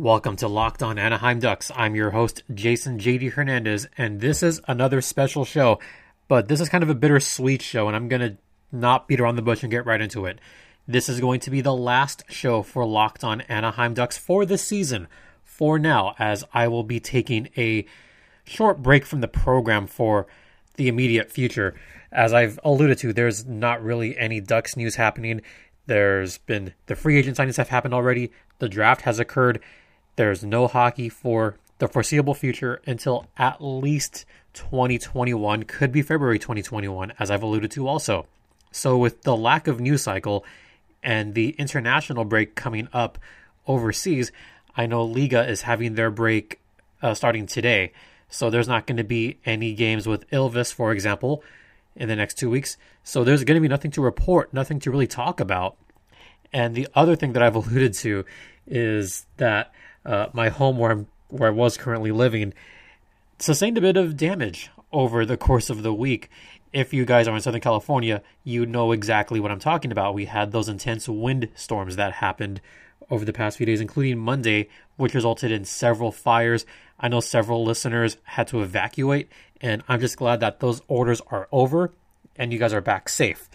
Welcome to Locked On Anaheim Ducks. I'm your host, Jason JD Hernandez, and this is another special show. But this is kind of a bittersweet show, and I'm going to not beat around the bush and get right into it. This is going to be the last show for Locked On Anaheim Ducks for this season, for now, as I will be taking a short break from the program for the immediate future. As I've alluded to, there's not really any Ducks news happening. There's been the free agent signings have happened already. The draft has occurred there's no hockey for the foreseeable future until at least 2021, could be February 2021, as I've alluded to also. So, with the lack of news cycle and the international break coming up overseas, I know Liiga is having their break uh, starting today. So, there's not going to be any games with Ilves, for example, in the next two weeks. So, there's going to be nothing to report, nothing to really talk about. And the other thing that I've alluded to is that uh, my home where I'm where I was currently living sustained a bit of damage over the course of the week. If you guys are in Southern California, you know exactly what I'm talking about. We had those intense wind storms that happened over the past few days, including Monday, which resulted in several fires. I know several listeners had to evacuate, and I'm just glad that those orders are over and you guys are back safe.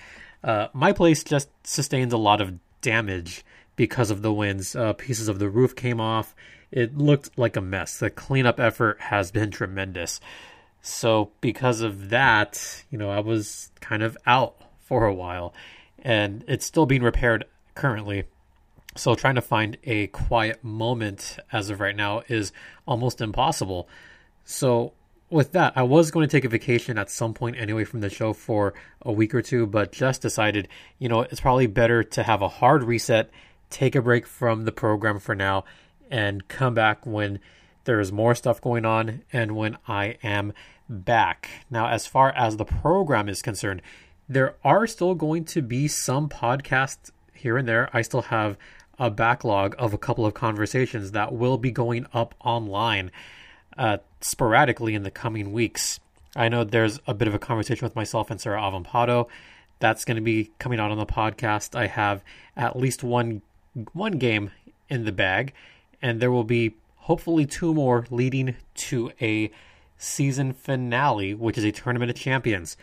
Uh, my place just sustained a lot of damage because of the winds. Uh, pieces of the roof came off. It looked like a mess. The cleanup effort has been tremendous. So, because of that, you know, I was kind of out for a while and it's still being repaired currently. So, trying to find a quiet moment as of right now is almost impossible. So, with that, I was going to take a vacation at some point anyway from the show for a week or two, but just decided, you know, it's probably better to have a hard reset take a break from the program for now and come back when there is more stuff going on and when I am back. Now, as far as the program is concerned, there are still going to be some podcasts here and there. I still have a backlog of a couple of conversations that will be going up online uh, sporadically in the coming weeks. I know there's a bit of a conversation with myself and Sarah Avampato. That's going to be coming out on the podcast. I have at least one one game in the bag, and there will be hopefully two more leading to a season finale, which is a tournament of champions.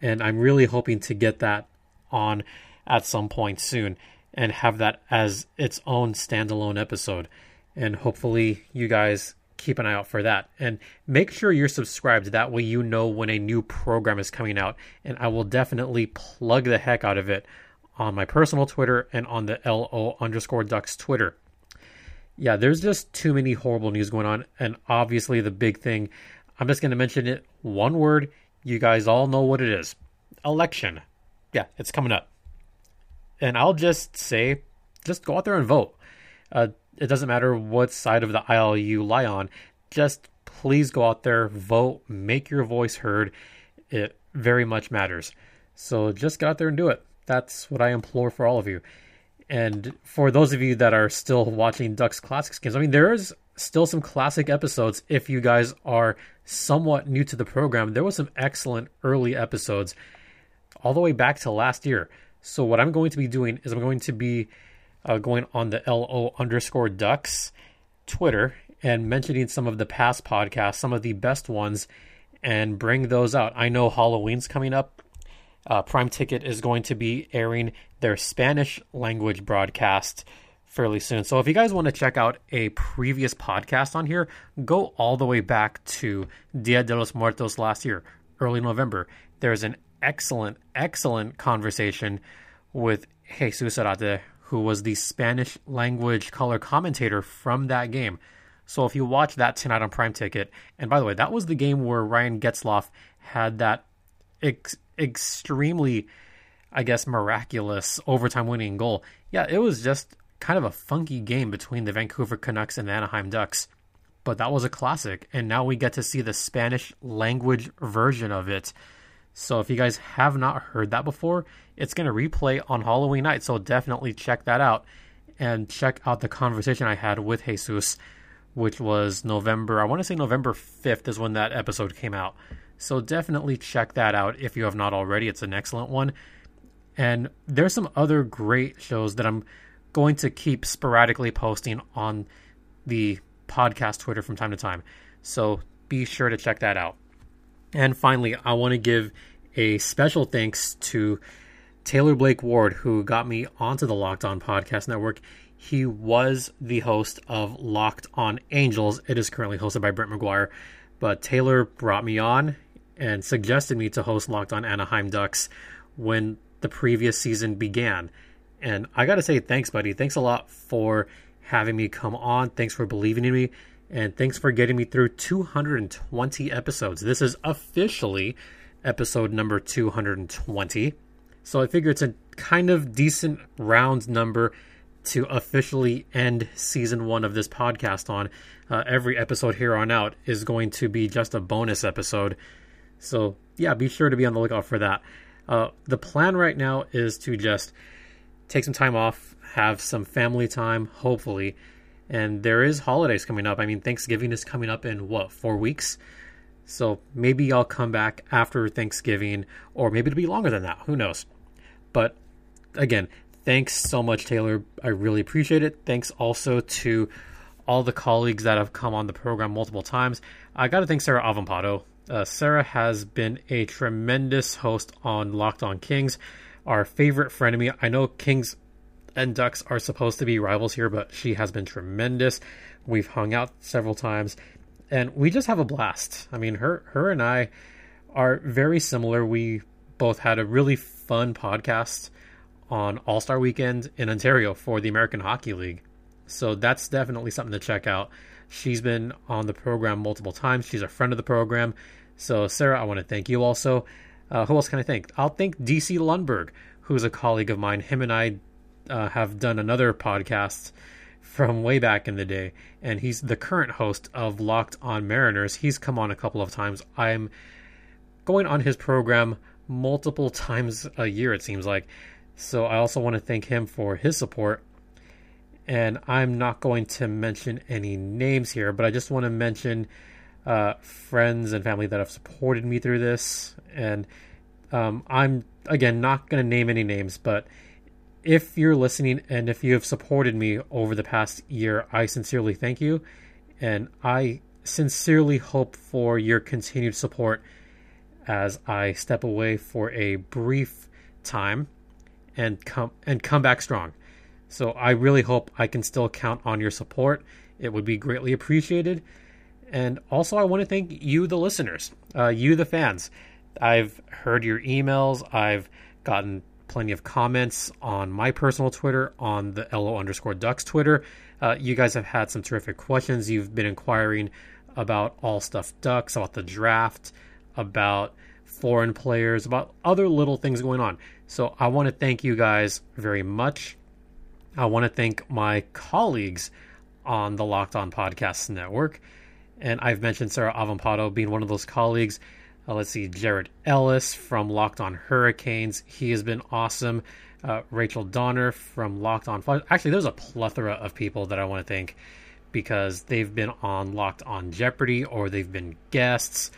And I'm really hoping to get that on at some point soon and have that as its own standalone episode. And hopefully, you guys keep an eye out for that. And make sure you're subscribed. That way, you know when a new program is coming out. And I will definitely plug the heck out of it on my personal Twitter and on the LO underscore ducks Twitter. Yeah, there's just too many horrible news going on. And obviously, the big thing, I'm just going to mention it one word. You guys all know what it is election. Yeah, it's coming up. And I'll just say, just go out there and vote. Uh, it doesn't matter what side of the aisle you lie on. Just please go out there, vote, make your voice heard. It very much matters. So just get out there and do it. That's what I implore for all of you. And for those of you that are still watching Ducks Classics games, I mean, there is still some classic episodes. If you guys are somewhat new to the program, there was some excellent early episodes all the way back to last year. So what I'm going to be doing is I'm going to be uh, going on the LO underscore Ducks Twitter and mentioning some of the past podcasts, some of the best ones, and bring those out. I know Halloween's coming up uh, Prime Ticket is going to be airing their Spanish language broadcast fairly soon. So if you guys want to check out a previous podcast on here, go all the way back to Dia de los Muertos last year, early November. There's an excellent, excellent conversation with Jesus Arate, who was the Spanish language color commentator from that game. So if you watch that tonight on Prime Ticket, and by the way, that was the game where Ryan Getzlaf had that extremely, I guess, miraculous overtime winning goal. Yeah, it was just kind of a funky game between the Vancouver Canucks and the Anaheim Ducks. But that was a classic, and now we get to see the Spanish language version of it. So if you guys have not heard that before, it's going to replay on Halloween night. So definitely check that out and check out the conversation I had with Jesus, which was November, I want to say November 5th is when that episode came out. So definitely check that out if you have not already. It's an excellent one. And there's some other great shows that I'm going to keep sporadically posting on the podcast Twitter from time to time. So be sure to check that out. And finally, I want to give a special thanks to Taylor Blake Ward, who got me onto the Locked On Podcast Network. He was the host of Locked On Angels. It is currently hosted by Brent McGuire, but Taylor brought me on and suggested me to host Locked On Anaheim Ducks when the previous season began. And I got to say, thanks, buddy. Thanks a lot for having me come on. Thanks for believing in me. And thanks for getting me through 220 episodes. This is officially episode number 220. So I figure it's a kind of decent round number to officially end season one of this podcast on. Uh, every episode here on out is going to be just a bonus episode. So, yeah, be sure to be on the lookout for that. Uh, the plan right now is to just take some time off, have some family time, hopefully. And there is holidays coming up. I mean, Thanksgiving is coming up in what, four weeks? So maybe I'll come back after Thanksgiving, or maybe it'll be longer than that. Who knows? But again, thanks so much, Taylor. I really appreciate it. Thanks also to all the colleagues that have come on the program multiple times. I got to thank Sarah Avampato. Uh, Sarah has been a tremendous host on Locked On Kings, our favorite frenemy. I know Kings and Ducks are supposed to be rivals here, but she has been tremendous. We've hung out several times, and we just have a blast. I mean, her her and I are very similar. We both had a really fun podcast on All Star Weekend in Ontario for the American Hockey League. So that's definitely something to check out. She's been on the program multiple times. She's a friend of the program. So, Sarah, I want to thank you also. Uh, who else can I thank? I'll thank DC Lundberg, who's a colleague of mine. Him and I uh, have done another podcast from way back in the day, and he's the current host of Locked On Mariners. He's come on a couple of times. I'm going on his program multiple times a year, it seems like. So I also want to thank him for his support and I'm not going to mention any names here, but I just want to mention uh, friends and family that have supported me through this. And um, I'm, again, not going to name any names, but if you're listening and if you have supported me over the past year, I sincerely thank you. And I sincerely hope for your continued support as I step away for a brief time and come and come back strong. So I really hope I can still count on your support. It would be greatly appreciated. And also, I want to thank you, the listeners, uh, you, the fans. I've heard your emails. I've gotten plenty of comments on my personal Twitter, on the LO underscore Ducks Twitter. Uh, you guys have had some terrific questions. You've been inquiring about all stuff Ducks, about the draft, about foreign players, about other little things going on. So I want to thank you guys very much. I want to thank my colleagues on the Locked On Podcasts Network. And I've mentioned Sarah Avampato being one of those colleagues. Uh, let's see, Jared Ellis from Locked On Hurricanes. He has been awesome. Uh, Rachel Donner from Locked On. Actually, there's a plethora of people that I want to thank because they've been on Locked On Jeopardy or they've been guests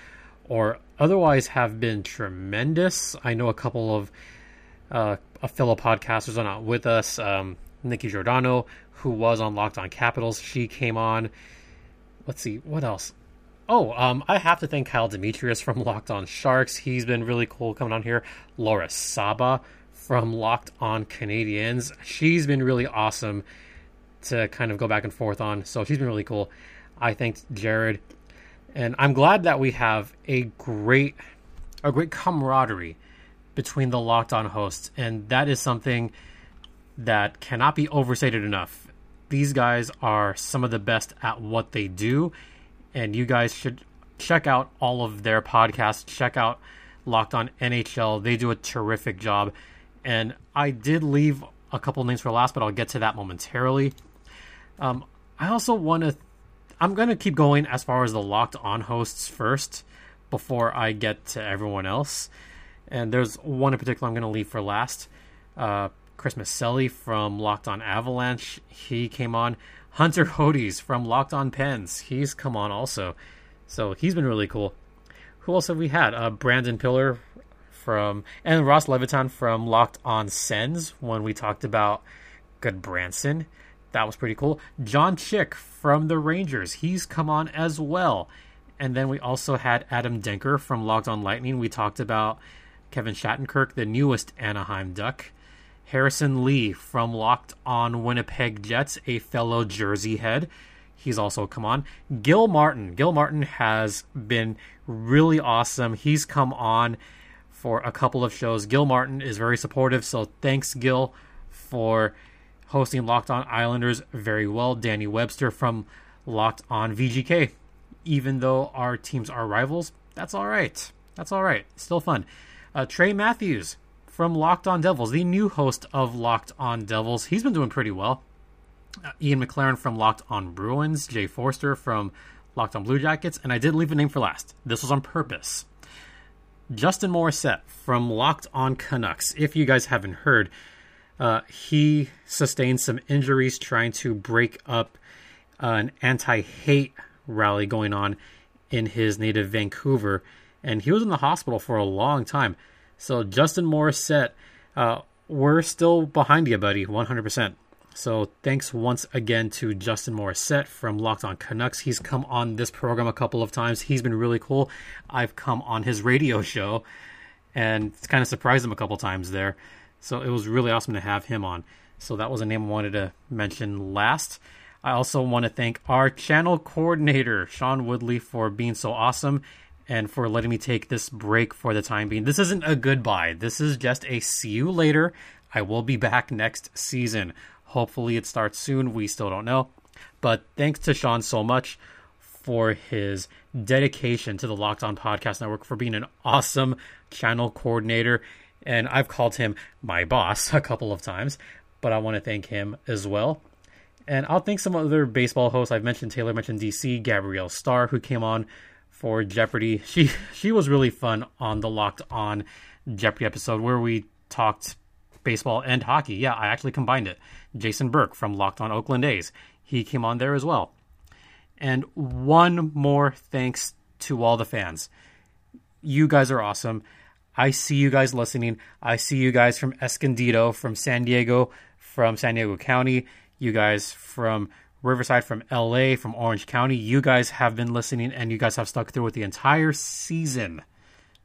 or otherwise have been tremendous. I know a couple of uh, fellow podcasters are not with us. Um, Nikki Giordano, who was on Locked On Capitals. She came on. Let's see, what else? Oh, um, I have to thank Kyle Demetrius from Locked On Sharks. He's been really cool coming on here. Laura Saba from Locked On Canadiens. She's been really awesome to kind of go back and forth on. So she's been really cool. I thanked Jared. And I'm glad that we have a great a great camaraderie between the locked on hosts. And that is something that cannot be overstated enough. These guys are some of the best at what they do, and you guys should check out all of their podcasts. Check out Locked On NHL. They do a terrific job. And I did leave a couple names for last, but I'll get to that momentarily. Um, I also want to. I'm going to keep going as far as the Locked On hosts first before I get to everyone else. And there's one in particular I'm going to leave for last. Uh, Chris Maselli from Locked On Avalanche, he came on. Hunter Hodes from Locked On Pens, he's come on also. So he's been really cool. Who else have we had? Uh, Brandon Pillar from and Ross Levitan from Locked On Sens when we talked about Good Branson. That was pretty cool. John Chick from the Rangers, he's come on as well. And then we also had Adam Denker from Locked on Lightning. We talked about Kevin Shattenkirk, the newest Anaheim Duck. Harrison Lee from Locked on Winnipeg Jets, a fellow Jersey head. He's also come on. Gil Martin. Gil Martin has been really awesome. He's come on for a couple of shows. Gil Martin is very supportive, so thanks, Gil, for hosting Locked On Islanders very well. Danny Webster from Locked On VGK. Even though our teams are rivals, that's all right. That's all right. Still fun. Uh, Trey Matthews from Locked On Devils, the new host of Locked On Devils. He's been doing pretty well. Uh, Ian McLaren from Locked On Bruins, Jay Forster from Locked On Blue Jackets, and I did leave a name for last. This was on purpose. Justin Morissette from Locked On Canucks. If you guys haven't heard, uh, he sustained some injuries trying to break up uh, an anti hate rally going on in his native Vancouver, and he was in the hospital for a long time. So, Justin Morissette, uh, we're still behind you, buddy, 100%. So, thanks once again to Justin Morissette from Locked On Canucks. He's come on this program a couple of times. He's been really cool. I've come on his radio show and it's kind of surprised him a couple times there. So it was really awesome to have him on. So that was a name I wanted to mention last. I also want to thank our channel coordinator, Sean Woodley, for being so awesome and for letting me take this break for the time being. This isn't a goodbye. This is just a see you later. I will be back next season. Hopefully it starts soon. We still don't know. But thanks to Sean so much for his dedication to the Locked On Podcast Network, for being an awesome channel coordinator and I've called him my boss a couple of times, but I want to thank him as well. And I'll thank some other baseball hosts. I've mentioned Taylor mentioned DC, Gabrielle Starr, who came on for Jeopardy. She she was really fun on the Locked On Jeopardy episode where we talked baseball and hockey. Yeah, I actually combined it. Jason Burke from Locked On Oakland A's. He came on there as well. And one more thanks to all the fans. You guys are awesome. I see you guys listening. I see you guys from Escondido, from San Diego, from San Diego County, you guys from Riverside, from LA, from Orange County. You guys have been listening and you guys have stuck through with the entire season.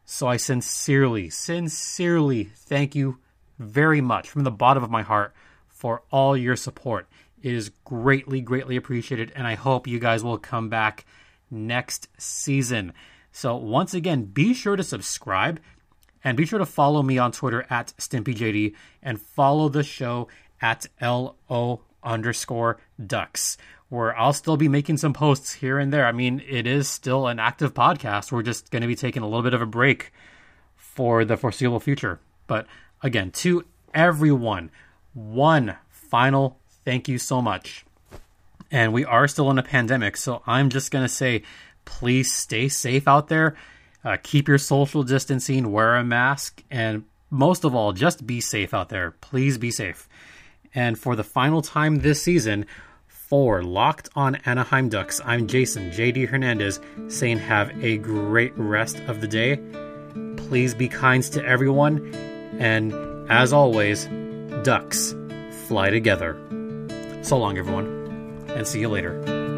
So I sincerely, sincerely thank you very much from the bottom of my heart for all your support. It is greatly, greatly appreciated, and I hope you guys will come back next season. So, once again, be sure to subscribe and be sure to follow me on Twitter at StimpyJD and follow the show at LO underscore ducks, where I'll still be making some posts here and there. I mean, it is still an active podcast. We're just going to be taking a little bit of a break for the foreseeable future. But again, to everyone, one final thank you so much. And we are still in a pandemic, so I'm just going to say please stay safe out there. Uh, keep your social distancing, wear a mask, and most of all, just be safe out there. Please be safe. And for the final time this season, for Locked on Anaheim Ducks, I'm Jason JD Hernandez saying have a great rest of the day. Please be kind to everyone. And as always, ducks fly together. So long, everyone, and see you later.